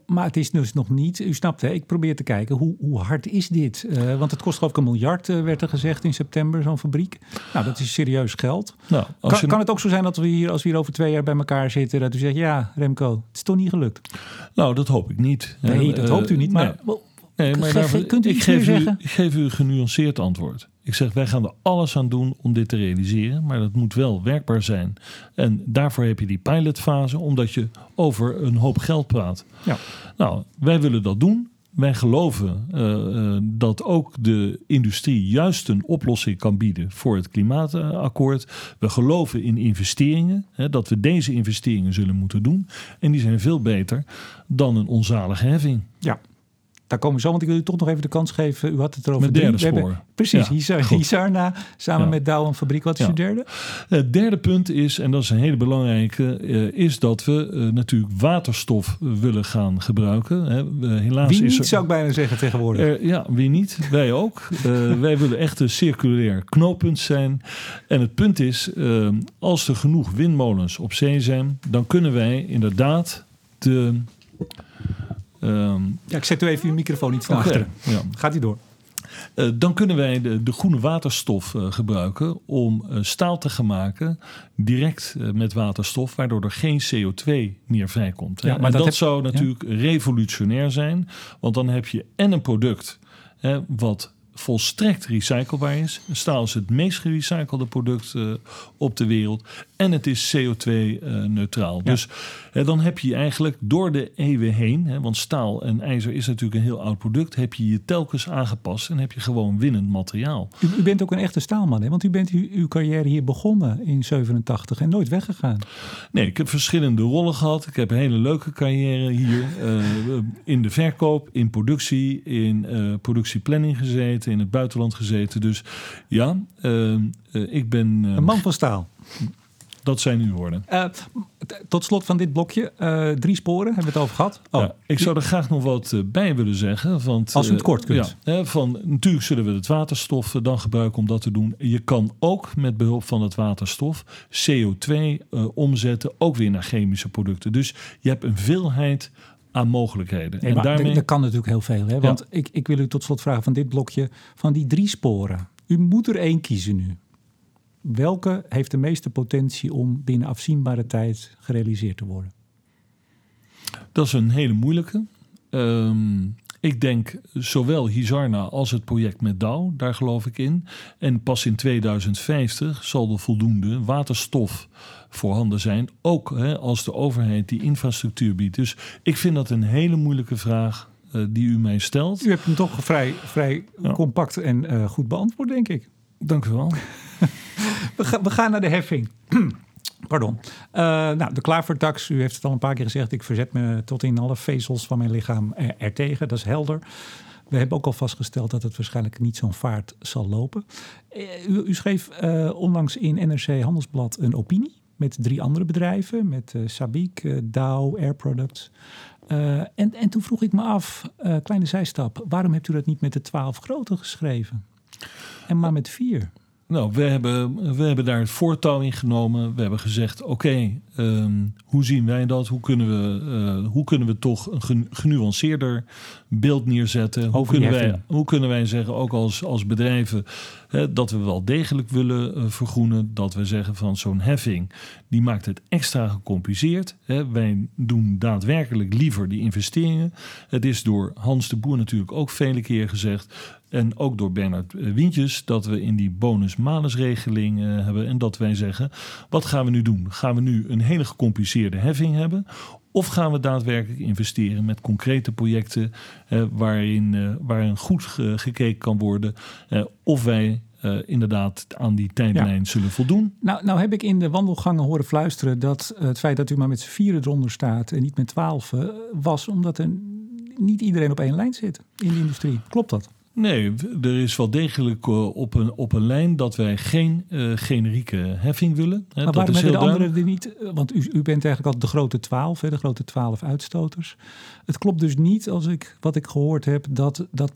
A: maar het is dus nog niet, u snapt, hè, ik probeer te kijken hoe, hoe hard is dit? Uh, want het kost geloof ik een miljard, werd er gezegd in september, zo'n fabriek. Nou, dat is serieus geld.
B: Nou,
A: kan, je... kan het ook zo zijn dat we hier, als we hier over twee jaar bij elkaar zitten, dat u zegt, ja Remco, het is toch niet gelukt?
B: Nou, dat hoop ik niet.
A: Nee, dat hoopt u niet, maar...
B: Nee. Nee, maar daarvoor,
A: kunt u
B: ik, geef u, ik geef u een genuanceerd antwoord. Ik zeg, wij gaan er alles aan doen om dit te realiseren. Maar dat moet wel werkbaar zijn. En daarvoor heb je die pilotfase, omdat je over een hoop geld praat.
A: Ja.
B: Nou, wij willen dat doen. Wij geloven uh, uh, dat ook de industrie juist een oplossing kan bieden voor het klimaatakkoord. We geloven in investeringen, hè, dat we deze investeringen zullen moeten doen. En die zijn veel beter dan een onzalige heffing.
A: Ja, daar komen we zo, want ik wil u toch nog even de kans geven. U had het erover.
B: Met derde
A: drie.
B: Spoor.
A: hebben- precies,
B: Ja,
A: Hisar,
B: goed.
A: Hisarna samen
B: Ja.
A: met Douw en Fabriek. Wat is
B: Ja.
A: uw derde?
B: Het derde punt is, en dat is een hele belangrijke, eh, is dat we eh, natuurlijk waterstof willen gaan gebruiken. Helaas
A: Wie
B: is
A: niet,
B: er,
A: zou ik bijna zeggen tegenwoordig.
B: er- ja, wie niet? Wij ook. Eh, wij willen echt een circulair knooppunt zijn. En het punt is, eh, als er genoeg windmolens op zee zijn, dan kunnen wij inderdaad de. Ehm,
A: ja, ik zet u even uw microfoon iets naar
B: oké,
A: achteren.
B: ja.
A: Gaat u door.
B: Eh, dan kunnen wij de, de groene waterstof eh, gebruiken om eh, staal te gaan maken direct met waterstof, waardoor er geen CO2 meer vrijkomt.
A: Ja, maar
B: en
A: dat
B: zou natuurlijk revolutionair zijn, want dan heb je en een product hè, wat volstrekt recyclebaar is. Staal is het meest gerecyclede product op de wereld. En het is CO2-neutraal. Dus dan heb je eigenlijk door de eeuwen heen... Want staal en ijzer is natuurlijk een heel oud product... heb je je telkens aangepast en heb je gewoon winnend materiaal.
A: U, u bent ook een echte staalman, hè? want u bent uw, uw carrière hier begonnen in 87 en nooit weggegaan.
B: Nee, ik heb verschillende rollen gehad. Ik heb een hele leuke carrière hier. eh, in de verkoop, in productie, in eh, productieplanning gezeten... in het buitenland gezeten. Dus ja, eh, eh, ik ben... eh,
A: Een man van staal.
B: Dat zijn uw woorden.
A: Eh, tot slot van dit blokje, eh, drie sporen, hebben we het over gehad. Oh,
B: Ja, ik zou er graag nog wat eh, bij willen zeggen. Want,
A: Als u het kort kunt.
B: Ja, van, natuurlijk zullen we het waterstof dan gebruiken om dat te doen. Je kan ook met behulp van het waterstof CO2 eh, omzetten, ook weer naar chemische producten. Dus je hebt een veelheid aan mogelijkheden.
A: Nee,
B: en daarmee,
A: dat kan natuurlijk heel veel. Hè? Want ik, ik wil u tot slot vragen van dit blokje, van die drie sporen. U moet er één kiezen nu. Welke heeft de meeste potentie om binnen afzienbare tijd gerealiseerd te worden?
B: dat is een hele moeilijke. Ehm, ik denk zowel Hizarna als het project met Dow, daar geloof ik in. En pas in 2050 zal er voldoende waterstof voorhanden zijn. Ook hè, als de overheid die infrastructuur biedt. Dus ik vind dat een hele moeilijke vraag eh, die u mij stelt.
A: U hebt hem toch vrij, vrij
B: Ja.
A: compact en eh, goed beantwoord, denk ik.
B: Dank u wel.
A: We, we gaan naar de heffing. Pardon. Eh, nou, de klavertax, u heeft het al een paar keer gezegd. Ik verzet me tot in alle vezels van mijn lichaam er, ertegen. Dat is helder. We hebben ook al vastgesteld dat het waarschijnlijk niet zo'n vaart zal lopen. Eh, u, u schreef eh, onlangs in NRC Handelsblad een opinie met drie andere bedrijven. Met eh Sabic, Dow, Air Products. En, en toen vroeg ik me af, kleine zijstap, waarom hebt u dat niet met de twaalf grote geschreven? En maar met vier?
B: Nou, we hebben, we hebben daar het voortouw in genomen. We hebben gezegd, oké, ehm, hoe zien wij dat? Hoe kunnen we, eh, hoe kunnen we toch een gen- genuanceerder beeld neerzetten? Hoe kunnen, wij, hoe kunnen wij zeggen, ook als, als bedrijven, hè, dat we wel degelijk willen eh, vergroenen? Dat we zeggen van zo'n heffing, die maakt het extra gecompliceerd. Hè. Wij doen daadwerkelijk liever die investeringen. Het is door Hans de Boer natuurlijk ook vele keer gezegd... En ook door Bernard eh, Wientjes dat we in die bonus-malus-regeling eh, hebben. En dat wij zeggen, wat gaan we nu doen? Gaan we nu een hele gecompliceerde heffing hebben? Of gaan we daadwerkelijk investeren met concrete projecten eh, waarin, waarin goed gekeken kan worden of wij inderdaad aan die tijdlijn zullen voldoen.
A: Nou, nou heb ik in de wandelgangen horen fluisteren dat het feit dat u maar met z'n vieren eronder staat en niet met twaalf was omdat er niet iedereen op één lijn zit in de industrie. Klopt dat?
B: Nee, er is wel degelijk eh, op een, op een lijn dat wij geen uh, generieke heffing willen.
A: Maar dat waarom hebben de anderen er niet? Eh, want u, u bent eigenlijk al de grote twaalf, de grote twaalf uitstoters. Het klopt dus niet, als ik wat ik gehoord heb, dat, dat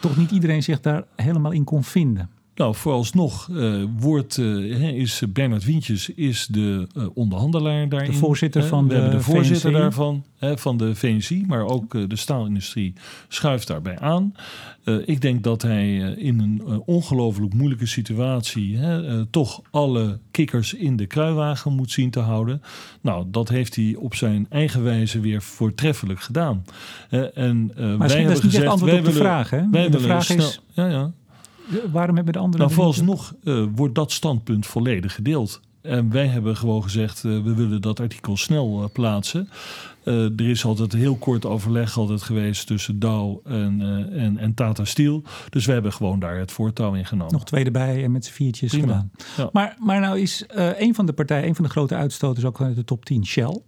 A: toch niet iedereen zich daar helemaal in kon vinden.
B: Nou, vooralsnog uh, wordt, uh, is Bernard Wientjes is de uh, onderhandelaar daarin.
A: De voorzitter van
B: We
A: de,
B: hebben de voorzitter daarvan, van de VNC, maar ook de staalindustrie schuift daarbij aan. ik denk dat hij in een ongelooflijk moeilijke situatie toch alle kikkers in de kruiwagen moet zien te houden. Nou, dat heeft hij op zijn eigen wijze weer voortreffelijk gedaan.
A: en, maar wij hebben dat is niet gezegd, antwoord op de vraag. Hè? De vraag is...
B: Ja, ja.
A: Waarom hebben de anderen.
B: Nou, vooralsnog uh, wordt dat standpunt volledig gedeeld. En wij hebben gewoon gezegd, uh, we willen dat artikel snel uh, plaatsen. er is altijd heel kort overleg altijd geweest tussen Dow en, en, en, Tata Steel. Dus we hebben gewoon daar het voortouw in genomen.
A: Nog twee erbij en met z'n viertjes gedaan. Ja. Maar, maar nou is een van de partijen, een van de grote uitstoters ook uit de top 10, Shell.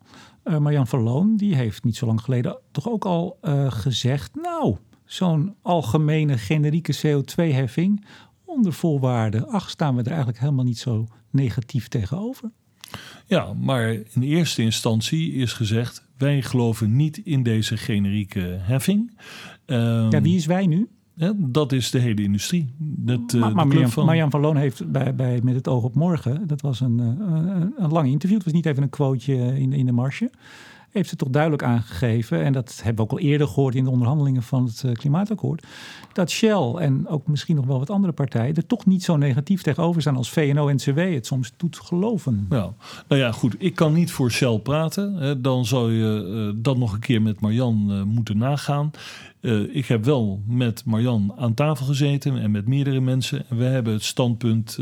A: Marjan Verloon, die heeft niet zo lang geleden toch ook al gezegd... nou, zo'n algemene generieke CO2-heffing onder voorwaarden. Ach, staan we er eigenlijk helemaal niet zo negatief tegenover.
B: Ja, maar in eerste instantie is gezegd: wij geloven niet in deze generieke heffing.
A: Um, ja, wie is wij nu?
B: dat is de hele industrie. Dat,
A: maar, maar Marjan, van... Marjan van Loon heeft bij, bij Met het oog op morgen, dat was een, een, eh, een lang interview. Het was niet even een quoteje in, in de marge heeft ze toch duidelijk aangegeven, en dat hebben we ook al eerder gehoord in de onderhandelingen van het uh, klimaatakkoord, dat Shell en ook misschien nog wel wat andere partijen er toch niet zo negatief tegenover staan als VNO-NCW het soms doet geloven.
B: Ja. Nou ja, goed, ik kan niet voor Shell praten. Dan zou je uh, dat nog een keer met Marjan uh, moeten nagaan. ik heb wel met Marjan aan tafel gezeten en met meerdere mensen. En we hebben het standpunt,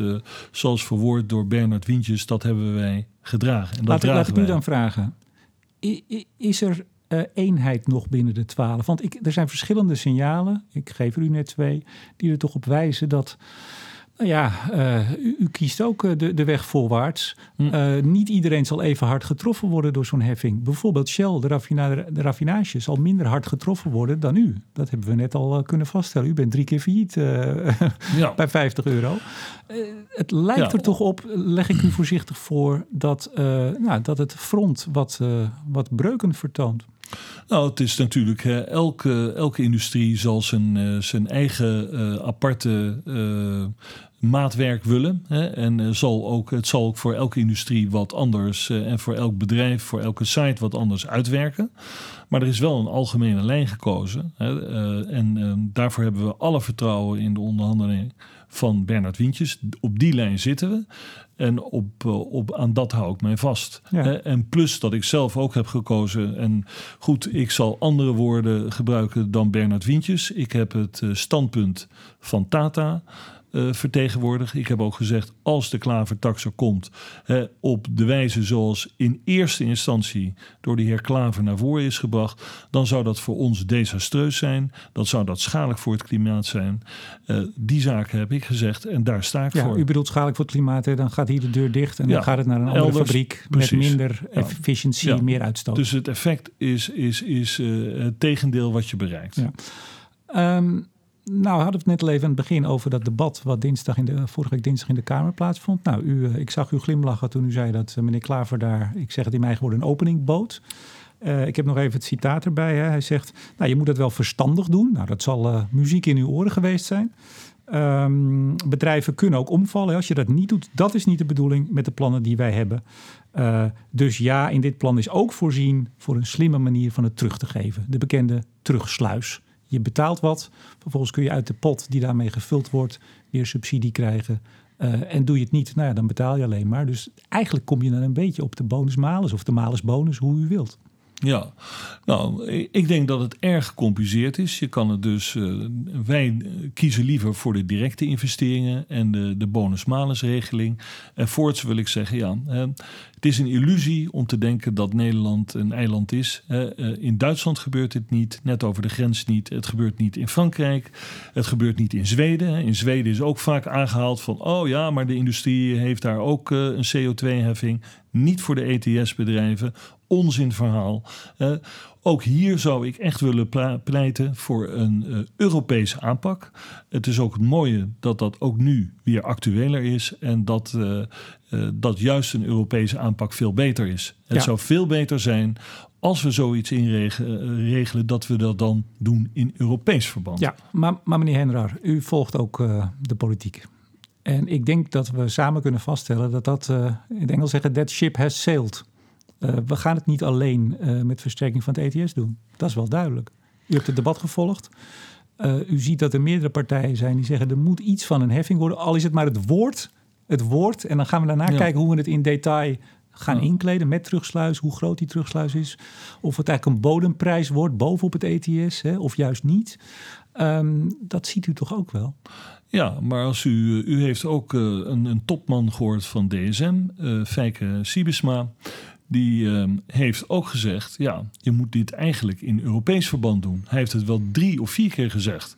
B: zoals verwoord door Bernard Wientjes, dat hebben wij gedragen. En dat
A: laat, laat ik u dan vragen is er uh, eenheid nog binnen de twaalf? Want ik, er zijn verschillende signalen, ik geef er u net twee, die er toch op wijzen dat nou ja, uh, u, u, kiest ook eh, de, de weg voorwaarts. Uh, niet iedereen zal even hard getroffen worden door zo'n heffing. Bijvoorbeeld Shell, de, raffina de raffinage, zal minder hard getroffen worden dan u. Dat hebben we net al kunnen vaststellen. U bent drie keer failliet ja. bij 50 euro. het lijkt er toch op, leg ik u voorzichtig voor, dat, nou, dat het front wat, wat breuken vertoont.
B: Nou, het is natuurlijk, hè, elke, elke industrie zal zijn, uh, zijn eigen uh, aparte uh, maatwerk willen. Hè, en zal ook, het zal ook voor elke industrie wat anders en voor elk bedrijf, voor elke site wat anders uitwerken. Maar er is wel een algemene lijn gekozen. Hè, en daarvoor hebben we alle vertrouwen in de onderhandeling van Bernard Wientjes. Op die lijn zitten we. En op, eh, op, aan dat hou ik mij vast. En plus dat ik zelf ook heb gekozen. En goed, ik zal andere woorden gebruiken dan Bernard Wientjes. Ik heb het eh, standpunt van Tata uh, vertegenwoordigd. Ik heb ook gezegd, als de klavertax er komt, op de wijze zoals in eerste instantie door de heer Klaver naar voren is gebracht, dan zou dat voor ons desastreus zijn. Dan zou dat schadelijk voor het klimaat zijn. Uh, die zaken heb ik gezegd en daar sta ik
A: ja,
B: voor.
A: U bedoelt schadelijk voor het klimaat, hè? dan gaat hier de deur dicht en dan gaat het naar een andere fabriek met minder efficiëntie, meer uitstoot.
B: Dus het effect is, is, is uh, het tegendeel wat je bereikt.
A: Ja. Um, nou, hadden we het net al even aan het begin over dat debat wat dinsdag in de, vorige week dinsdag in de Kamer plaatsvond. Nou, u, eh, ik zag u glimlachen toen u zei dat uh, meneer Klaver daar, ik zeg het in mijn woorden, een opening bood. Uh, ik heb nog even het citaat erbij. Hè. Hij zegt, nou, je moet dat wel verstandig doen. Nou, dat zal muziek in uw oren geweest zijn. Um, bedrijven kunnen ook omvallen. Als je dat niet doet, dat is niet de bedoeling met de plannen die wij hebben. Dus ja, in dit plan is ook voorzien voor een slimme manier van het terug te geven. De bekende terugsluis. Je betaalt wat, vervolgens kun je uit de pot die daarmee gevuld wordt weer subsidie krijgen. Uh, en doe je het niet, nou ja, dan betaal je alleen maar. Dus eigenlijk kom je dan een beetje op de bonus malus of de malus bonus, hoe u wilt.
B: Ja, nou, ik denk dat het erg gecompliceerd is. Je kan het dus, uh, wij kiezen liever voor de directe investeringen en de, de bonus-malus-regeling. En voorts wil ik zeggen, ja, het is een illusie om te denken dat Nederland een eiland is. Eh, in Duitsland gebeurt het niet, net over de grens niet. Het gebeurt niet in Frankrijk, het gebeurt niet in Zweden. In Zweden is ook vaak aangehaald van, oh ja, maar de industrie heeft daar ook eh, een CO2-heffing. Niet voor de ETS-bedrijven, onzinverhaal. Uh, ook hier zou ik echt willen pleiten voor een uh, Europese aanpak. Het is ook het mooie dat dat ook nu weer actueler is en dat, uh, dat juist een Europese aanpak veel beter is. Het zou veel beter zijn als we zoiets inregelen, dat we dat dan doen in Europees verband.
A: Ja, maar, maar meneer Henrar, u volgt ook de politiek. En ik denk dat we samen kunnen vaststellen dat dat, in het Engels zeggen, that ship has sailed. Uh, we gaan het niet alleen uh, met versterking van het ETS doen. Dat is wel duidelijk. U hebt het debat gevolgd. Uh, u ziet dat er meerdere partijen zijn die zeggen er moet iets van een heffing worden. Al is het maar het woord. Het woord. En dan gaan we daarna ja. kijken hoe we het in detail gaan ja. inkleden met terugsluis. Hoe groot die terugsluis is. Of het eigenlijk een bodemprijs wordt bovenop het ETS. Hè, of juist niet. Um, dat ziet u toch ook wel?
B: Ja, maar als u, u heeft ook een, een topman gehoord van DSM, Fijke Siebesma die uh, heeft ook gezegd: ja, je moet dit eigenlijk in Europees verband doen. Hij heeft het wel drie of vier keer gezegd.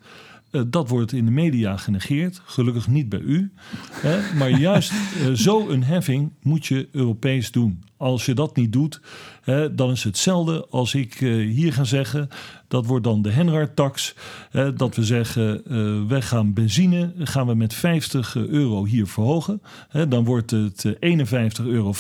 B: Uh, dat wordt in de media genegeerd. Gelukkig niet bij u. Hè? Maar juist uh, zo'n heffing moet je Europees doen. Als je dat niet doet, hè, dan is het hetzelfde als ik uh, hier ga zeggen. Dat wordt dan de Henraar-tax. dat we zeggen, uh, wij gaan benzine gaan we met 50 euro hier verhogen. Hè, dan wordt het 51,50 euro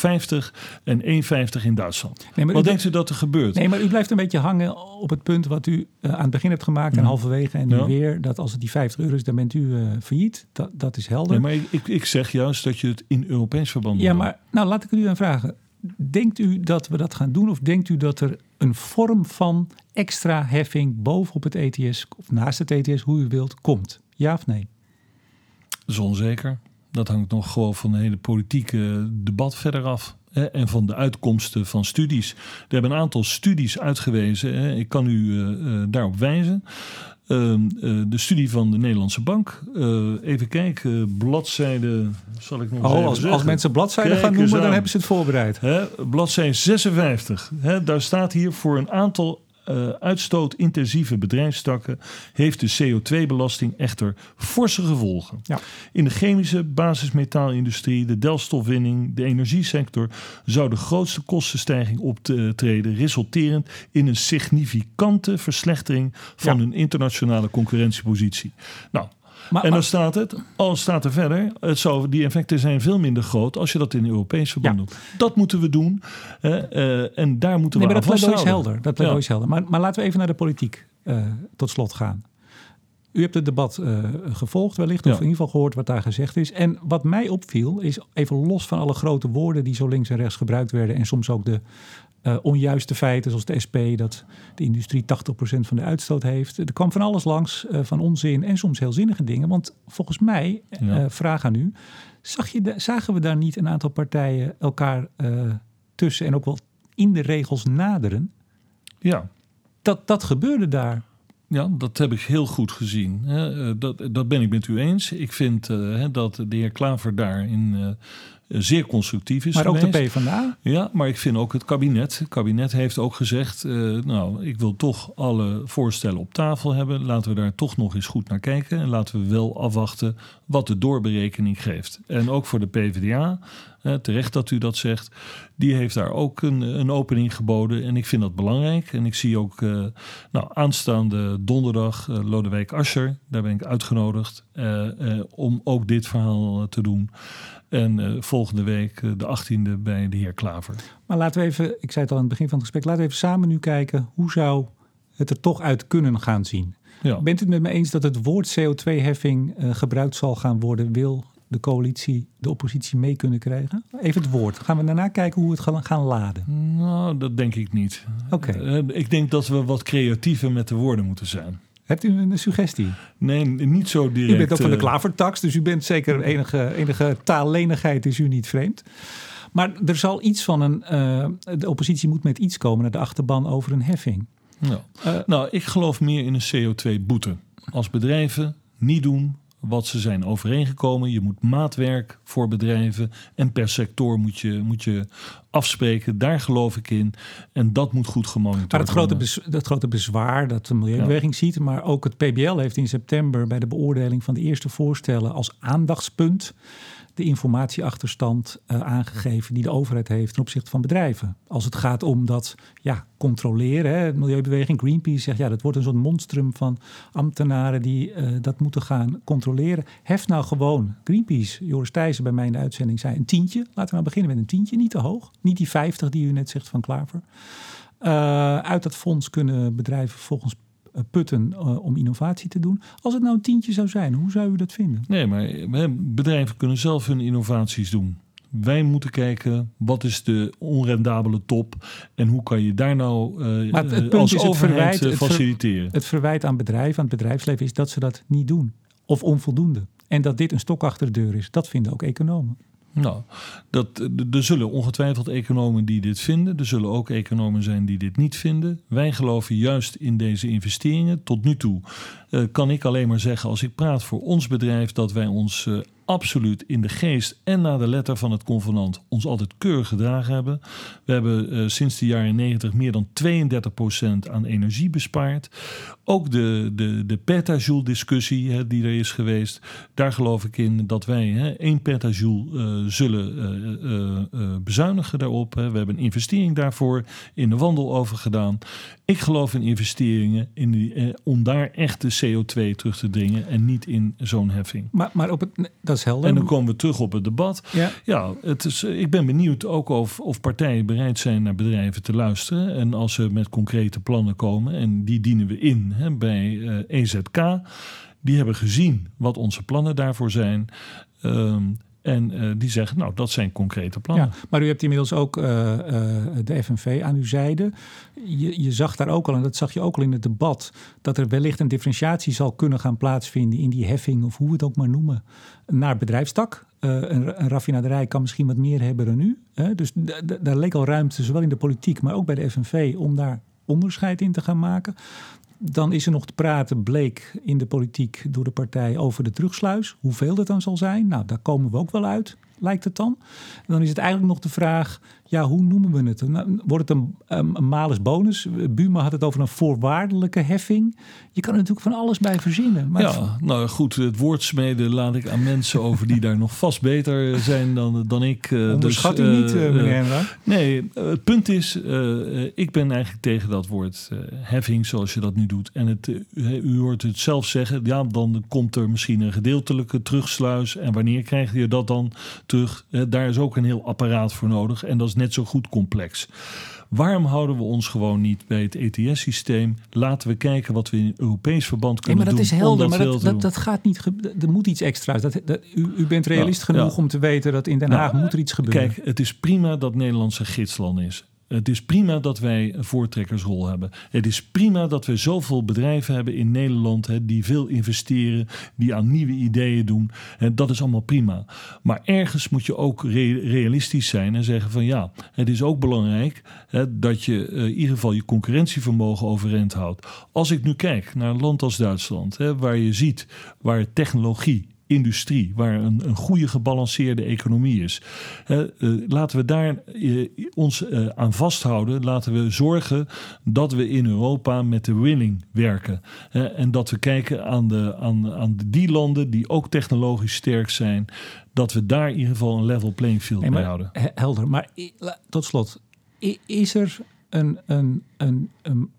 B: en 1,50 in Duitsland. Nee, wat denkt u dat er gebeurt?
A: Nee, maar u blijft een beetje hangen op het punt wat u aan het begin hebt gemaakt en halverwege en nu ja. weer. Dat als het die 50 euro is, dan bent u failliet. Dat, dat is helder.
B: Nee, maar ik, ik zeg juist dat je het in Europees verband
A: Ja, maar nou laat ik u dan vragen denkt u dat we dat gaan doen? Of denkt u dat er een vorm van extra heffing bovenop het ETS, of naast het ETS, hoe u wilt, komt? Ja of nee?
B: Onzeker. Dat hangt nog gewoon van het hele politieke debat verder af. En van de uitkomsten van studies. Er hebben een aantal studies uitgewezen. Ik kan u uh, daarop wijzen. Uh, uh, de studie van de Nederlandse Bank. Even kijken, bladzijde. Zal ik nog
A: oh, als, als, mensen bladzijden gaan noemen, dan hebben ze het voorbereid.
B: Hè, bladzijde 56. Hè, daar staat hier voor een aantal uh, uitstootintensieve bedrijfstakken heeft de CO2-belasting echter forse gevolgen. Ja. In de chemische basismetaalindustrie, de delstofwinning, de energiesector zou de grootste kostenstijging optreden, resulterend in een significante verslechtering van ja. hun internationale concurrentiepositie. Nou, maar, en dan staat het, al staat er verder, het zou, die effecten zijn veel minder groot als je dat in Europees verband ja. doet. Dat moeten we doen uh, en daar moeten
A: nee,
B: we
A: maar
B: aan
A: dat is helder. Dat ja. is helder. Maar, maar, laten we even naar de politiek uh, tot slot gaan. U hebt het debat uh, gevolgd wellicht, of in ieder geval gehoord wat daar gezegd is. En wat mij opviel, is even los van alle grote woorden die zo links en rechts gebruikt werden... en soms ook de uh, onjuiste feiten, zoals de SP, dat de industrie 80% van de uitstoot heeft. Er kwam van alles langs, uh, van onzin en soms heel zinnige dingen. Want volgens mij, ja. vraag aan u, zag je de, zagen we daar niet een aantal partijen elkaar tussen en ook wel in de regels naderen?
B: Ja.
A: Dat, dat gebeurde daar.
B: Ja, dat heb ik heel goed gezien. Dat, dat ben ik met u eens. Ik vind dat de heer Klaver daarin zeer constructief is
A: maar
B: geweest.
A: ook de PvdA?
B: Ja, maar ik vind ook het kabinet. Het kabinet heeft ook gezegd... Uh, nou, ik wil toch alle voorstellen op tafel hebben. Laten we daar toch nog eens goed naar kijken. En laten we wel afwachten wat de doorberekening geeft. En ook voor de PvdA... Terecht dat u dat zegt. Die heeft daar ook een, een opening geboden. En ik vind dat belangrijk. En ik zie ook uh, nou, aanstaande donderdag uh, Lodewijk Asscher. Daar ben ik uitgenodigd om ook dit verhaal te doen. En volgende week de 18e bij de heer Klaver.
A: Maar laten we even, ik zei het al aan het begin van het gesprek, laten we even samen nu kijken hoe zou het er toch uit kunnen gaan zien. Ja. Bent u het met me eens dat het woord CO2-heffing gebruikt zal gaan worden? Wil de coalitie, de oppositie mee kunnen krijgen? Even het woord. Gaan we daarna kijken hoe we het gaan, laden?
B: Nou, dat denk ik niet.
A: Oké.
B: Okay. Uh, ik denk dat we wat creatiever met de woorden moeten zijn.
A: Hebt u een suggestie?
B: Nee, niet zo direct.
A: U bent ook van de klavertax, dus u bent zeker enige, enige taallenigheid is u niet vreemd. Maar er zal iets van een. Uh, de oppositie moet met iets komen naar de achterban over een heffing.
B: Nou, uh, nou ik geloof meer in een CO2-boete. Als bedrijven niet doen wat ze zijn overeengekomen. Je moet maatwerk voor bedrijven en per sector moet je, moet je afspreken. Daar geloof ik in. En dat moet goed gemonitord
A: worden. Maar het grote, dat grote bezwaar dat de Milieubeweging ziet, maar ook het PBL heeft in september bij de beoordeling van de eerste voorstellen als aandachtspunt de informatieachterstand uh, aangegeven die de overheid heeft ten opzichte van bedrijven. Als het gaat om dat ja, controleren, hè, Milieubeweging, Greenpeace zegt ja, dat wordt een soort monstrum van ambtenaren die uh, dat moeten gaan controleren. Hef nou gewoon, Greenpeace, Joris Thijssen bij mij in de uitzending zei een tientje. Laten we nou beginnen met een tientje, niet te hoog. Niet die 50 die u net zegt van Klaver. Uh, uit dat fonds kunnen bedrijven volgens eh, putten uh, om innovatie te doen. Als het nou een tientje zou zijn, hoe zou u dat vinden?
B: Nee, maar bedrijven kunnen zelf hun innovaties doen. Wij moeten kijken wat is de onrendabele top en hoe kan je daar nou uh, maar het, het als is het verwijt, faciliteren.
A: Het, ver, het verwijt aan bedrijven, aan het bedrijfsleven is dat ze dat niet doen of onvoldoende. En dat dit een stok achter de deur is, dat vinden ook economen.
B: Nou, dat, er zullen ongetwijfeld economen die dit vinden. Er zullen ook economen zijn die dit niet vinden. Wij geloven juist in deze investeringen. Tot nu toe uh, kan ik alleen maar zeggen, als ik praat voor ons bedrijf, dat wij ons uh, absoluut in de geest en naar de letter van het convenant ons altijd keurig gedragen hebben. We hebben uh, sinds de jaren 90 meer dan 32% aan energie bespaard. Ook de, de, de petajoule discussie hè, die er is geweest, daar geloof ik in dat wij hè, 1 petajoule uh, zullen uh, bezuinigen daarop. We hebben een investering daarvoor in de wandel over gedaan. Ik geloof in investeringen in om daar echt de CO2 terug te dringen en niet in zo'n heffing.
A: Maar, maar op het, is helder.
B: En dan komen we terug op het debat. Ja, ja het is, ik ben benieuwd ook of, of partijen bereid zijn naar bedrijven te luisteren. En als ze met concrete plannen komen, en die dienen we in hè, bij uh, eh, EZK. Die hebben gezien wat onze plannen daarvoor zijn. Um, en uh, die zeggen, nou, dat zijn concrete plannen.
A: Ja, maar u hebt inmiddels ook uh, uh, de FNV aan uw zijde. Je, je, zag daar ook al, en dat zag je ook al in het debat, dat er wellicht een differentiatie zal kunnen gaan plaatsvinden in die heffing, of hoe we het ook maar noemen, naar bedrijfstak. Een, een, raffinaderij kan misschien wat meer hebben dan nu. Hè? Dus daar leek al ruimte, zowel in de politiek, maar ook bij de FNV, om daar onderscheid in te gaan maken. Dan is er nog te praten, bleek in de politiek door de partij over de terugsluis. Hoeveel dat dan zal zijn? Nou, daar komen we ook wel uit, lijkt het dan. dan is het eigenlijk nog de vraag, ja, hoe noemen we het? Nou, wordt het een, een, malus bonus? Buma had het over een voorwaardelijke heffing. Je kan er natuurlijk van alles bij verzinnen.
B: Maar ja, nou goed, het woordsmeden laat ik aan mensen over die daar nog vast beter zijn dan, dan ik.
A: Uh, Onderschat dus, u niet, uh, meneer uh,
B: Nee, het punt is, ik ben eigenlijk tegen dat woord heffing zoals je dat nu doet. En het, u hoort het zelf zeggen, ja, dan komt er misschien een gedeeltelijke terugsluis. En wanneer krijg je dat dan terug? daar is ook een heel apparaat voor nodig. En dat is net zo goed complex. Waarom houden we ons gewoon niet bij het ETS-systeem? Laten we kijken wat we in Europees verband kunnen
A: doen.
B: maar
A: dat is helder, maar dat, dat, dat, gaat niet. Er moet iets extra's. Dat, dat, u, u bent realist genoeg om te weten dat in Den Haag moet er iets gebeuren.
B: Kijk, het is prima dat Nederlandse gidsland is. Het is prima dat wij een voortrekkersrol hebben. Het is prima dat we zoveel bedrijven hebben in Nederland hè, die veel investeren, die aan nieuwe ideeën doen. En dat is allemaal prima. Maar ergens moet je ook realistisch zijn en zeggen van ja, het is ook belangrijk hè, dat je uh, in ieder geval je concurrentievermogen overeind houdt. Als ik nu kijk naar een land als Duitsland, hè, waar je ziet waar technologie industrie, waar een, een goede gebalanceerde economie is. Uh, laten we daar uh, ons uh, aan vasthouden. Laten we zorgen dat we in Europa met de willing werken. en dat we kijken aan, de, aan, aan die landen die ook technologisch sterk zijn. Dat we daar in ieder geval een level playing field bij houden.
A: Helder, maar tot slot. Is er een, een, een, een,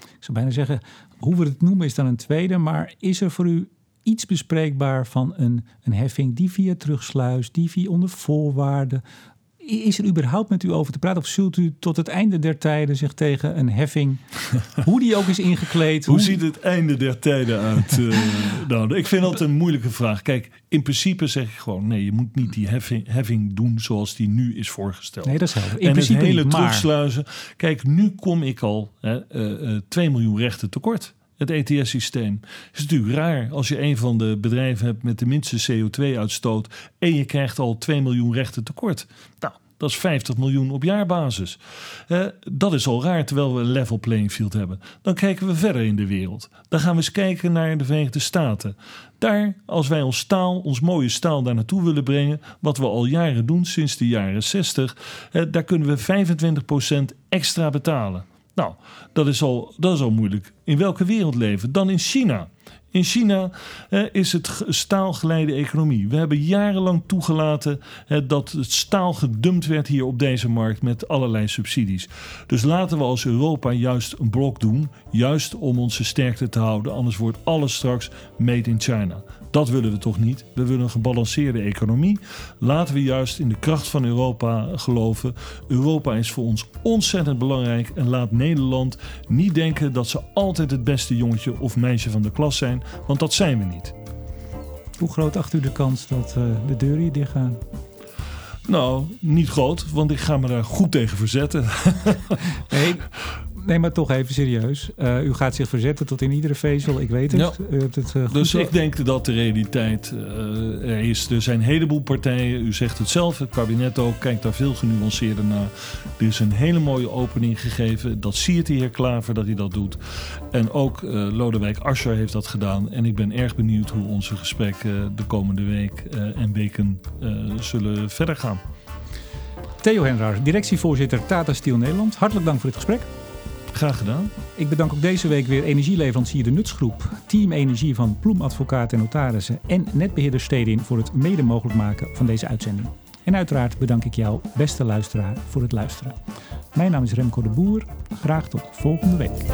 A: ik zou bijna zeggen, hoe we het noemen is dan een tweede, maar is er voor u iets bespreekbaar van een, een heffing die via terugsluis, die via onder voorwaarden. Is er überhaupt met u over te praten? Of zult u tot het einde der tijden zich tegen een heffing, hoe die ook is ingekleed?
B: hoe, ziet het einde der tijden uit? uh, nou, ik vind dat een moeilijke vraag. Kijk, in principe zeg ik gewoon: nee, je moet niet die heffing, heffing doen zoals die nu is voorgesteld.
A: Nee, dat is helder. In
B: en
A: principe
B: het hele
A: niet, maar...
B: terugsluizen. Kijk, nu kom ik al hè, uh, uh, 2 miljoen rechten tekort het ETS-systeem. Het is natuurlijk raar als je een van de bedrijven hebt met de minste CO2-uitstoot en je krijgt al 2 miljoen rechten tekort. Nou, Dat is 50 miljoen op jaarbasis. Eh, dat is al raar terwijl we een level playing field hebben. Dan kijken we verder in de wereld. Dan gaan we eens kijken naar de Verenigde Staten. Daar, als wij ons staal, ons mooie staal daar naartoe willen brengen, wat we al jaren doen sinds de jaren 60, eh, daar kunnen we 25% extra betalen. Nou, dat is, al, dat is al moeilijk. In welke wereld leven? Dan in China. In China is het staalgeleide economie. We hebben jarenlang toegelaten dat het staal gedumpt werd hier op deze markt met allerlei subsidies. Dus laten we als Europa juist een blok doen, juist om onze sterkte te houden. Anders wordt alles straks made in China. Dat willen we toch niet? We willen een gebalanceerde economie. Laten we juist in de kracht van Europa geloven. Europa is voor ons ontzettend belangrijk en laat Nederland niet denken dat ze altijd het beste jongetje of meisje van de klas zijn, want dat zijn we niet.
A: Hoe groot acht u de kans dat uh, de deuren hier dicht gaan?
B: Nou, niet groot, want ik ga me daar goed tegen verzetten.
A: nee, nee, maar toch even serieus. Uh, u gaat zich verzetten tot in iedere vezel, ik weet het. Ja. U hebt het uh,
B: dus ik denk dat de realiteit uh, er is. Er zijn een heleboel partijen, u zegt het zelf, het kabinet ook, kijkt daar veel genuanceerder naar. Er is een hele mooie opening gegeven. Dat zie je de heer Klaver dat hij dat doet. En ook Lodewijk Asscher heeft dat gedaan. En ik ben erg benieuwd hoe onze gesprekken de komende week en weken zullen verder gaan.
A: Theo Henraar, directievoorzitter Tata Steel Nederland. Hartelijk dank voor dit gesprek.
B: Graag gedaan.
A: Ik bedank ook deze week weer energieleverancier De Nutsgroep, Team Energie van Ploemadvocaat en Notarissen en netbeheerder Stedin voor het mede mogelijk maken van deze uitzending. En uiteraard bedank ik jou, beste luisteraar, voor het luisteren. Mijn naam is Remco de Boer. Graag tot volgende week.